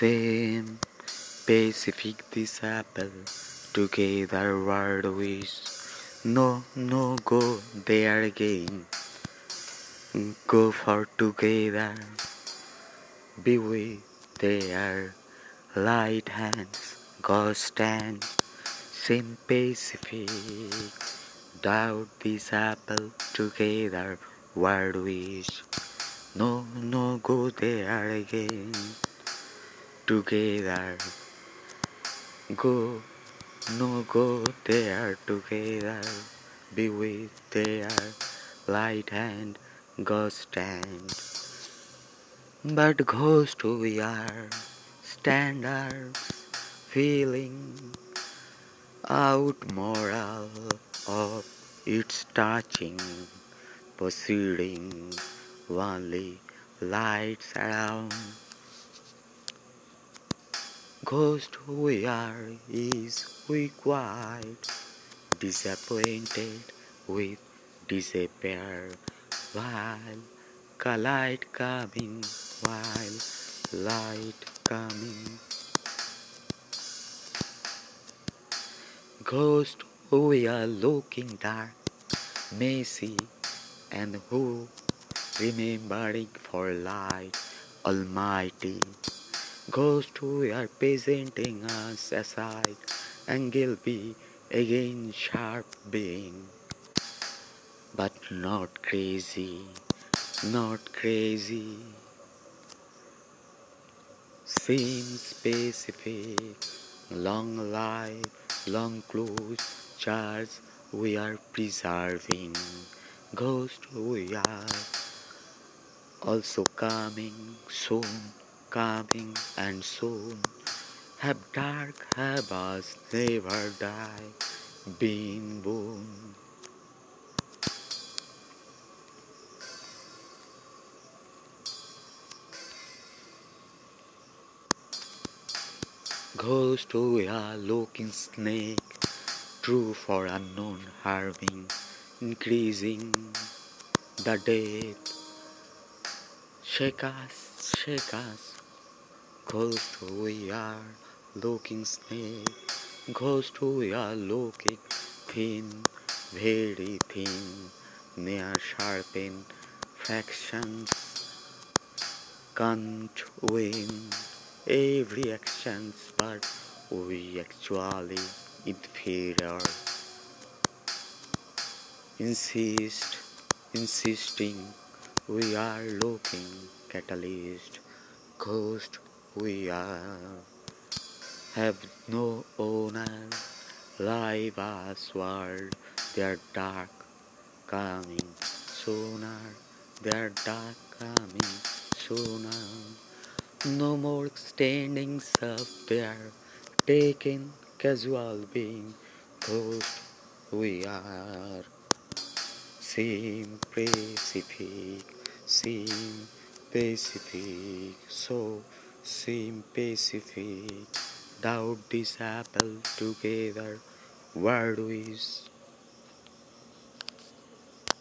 Same Pacific this apple together word wish. No no go there again. Go for together. Be with their light hands. Go stand. Same Pacific doubt this apple together word wish. No no go there again together. Go, no go there together. Be with their light and ghost stand. But ghost we are, standards, feeling out moral of its touching, proceeding, only lights around. Ghost we are is we quite disappointed with despair while light coming while light coming. Ghost we are looking dark messy and who remembering for light almighty Ghost who are presenting us aside and will be again sharp being, but not crazy, not crazy. Seems specific, long life, long close charge we are preserving. Ghost we are also coming soon coming and soon. Have dark habits never die, being born. Ghost we a looking snake, true for unknown harming, increasing the death. Shake us, shake us, Ghost we are looking snake, ghost we are looking thin, very thin, near sharpen fractions, can't win every actions, but we actually inferior. Insist, insisting, we are looking catalyst, ghost we are. Have no owner live as world they're dark coming sooner. They're dark coming sooner. No more standings up there. Taken casual being ghost we are. Seem Pacific seem Pacific. So seem Pacific, doubt this together, word is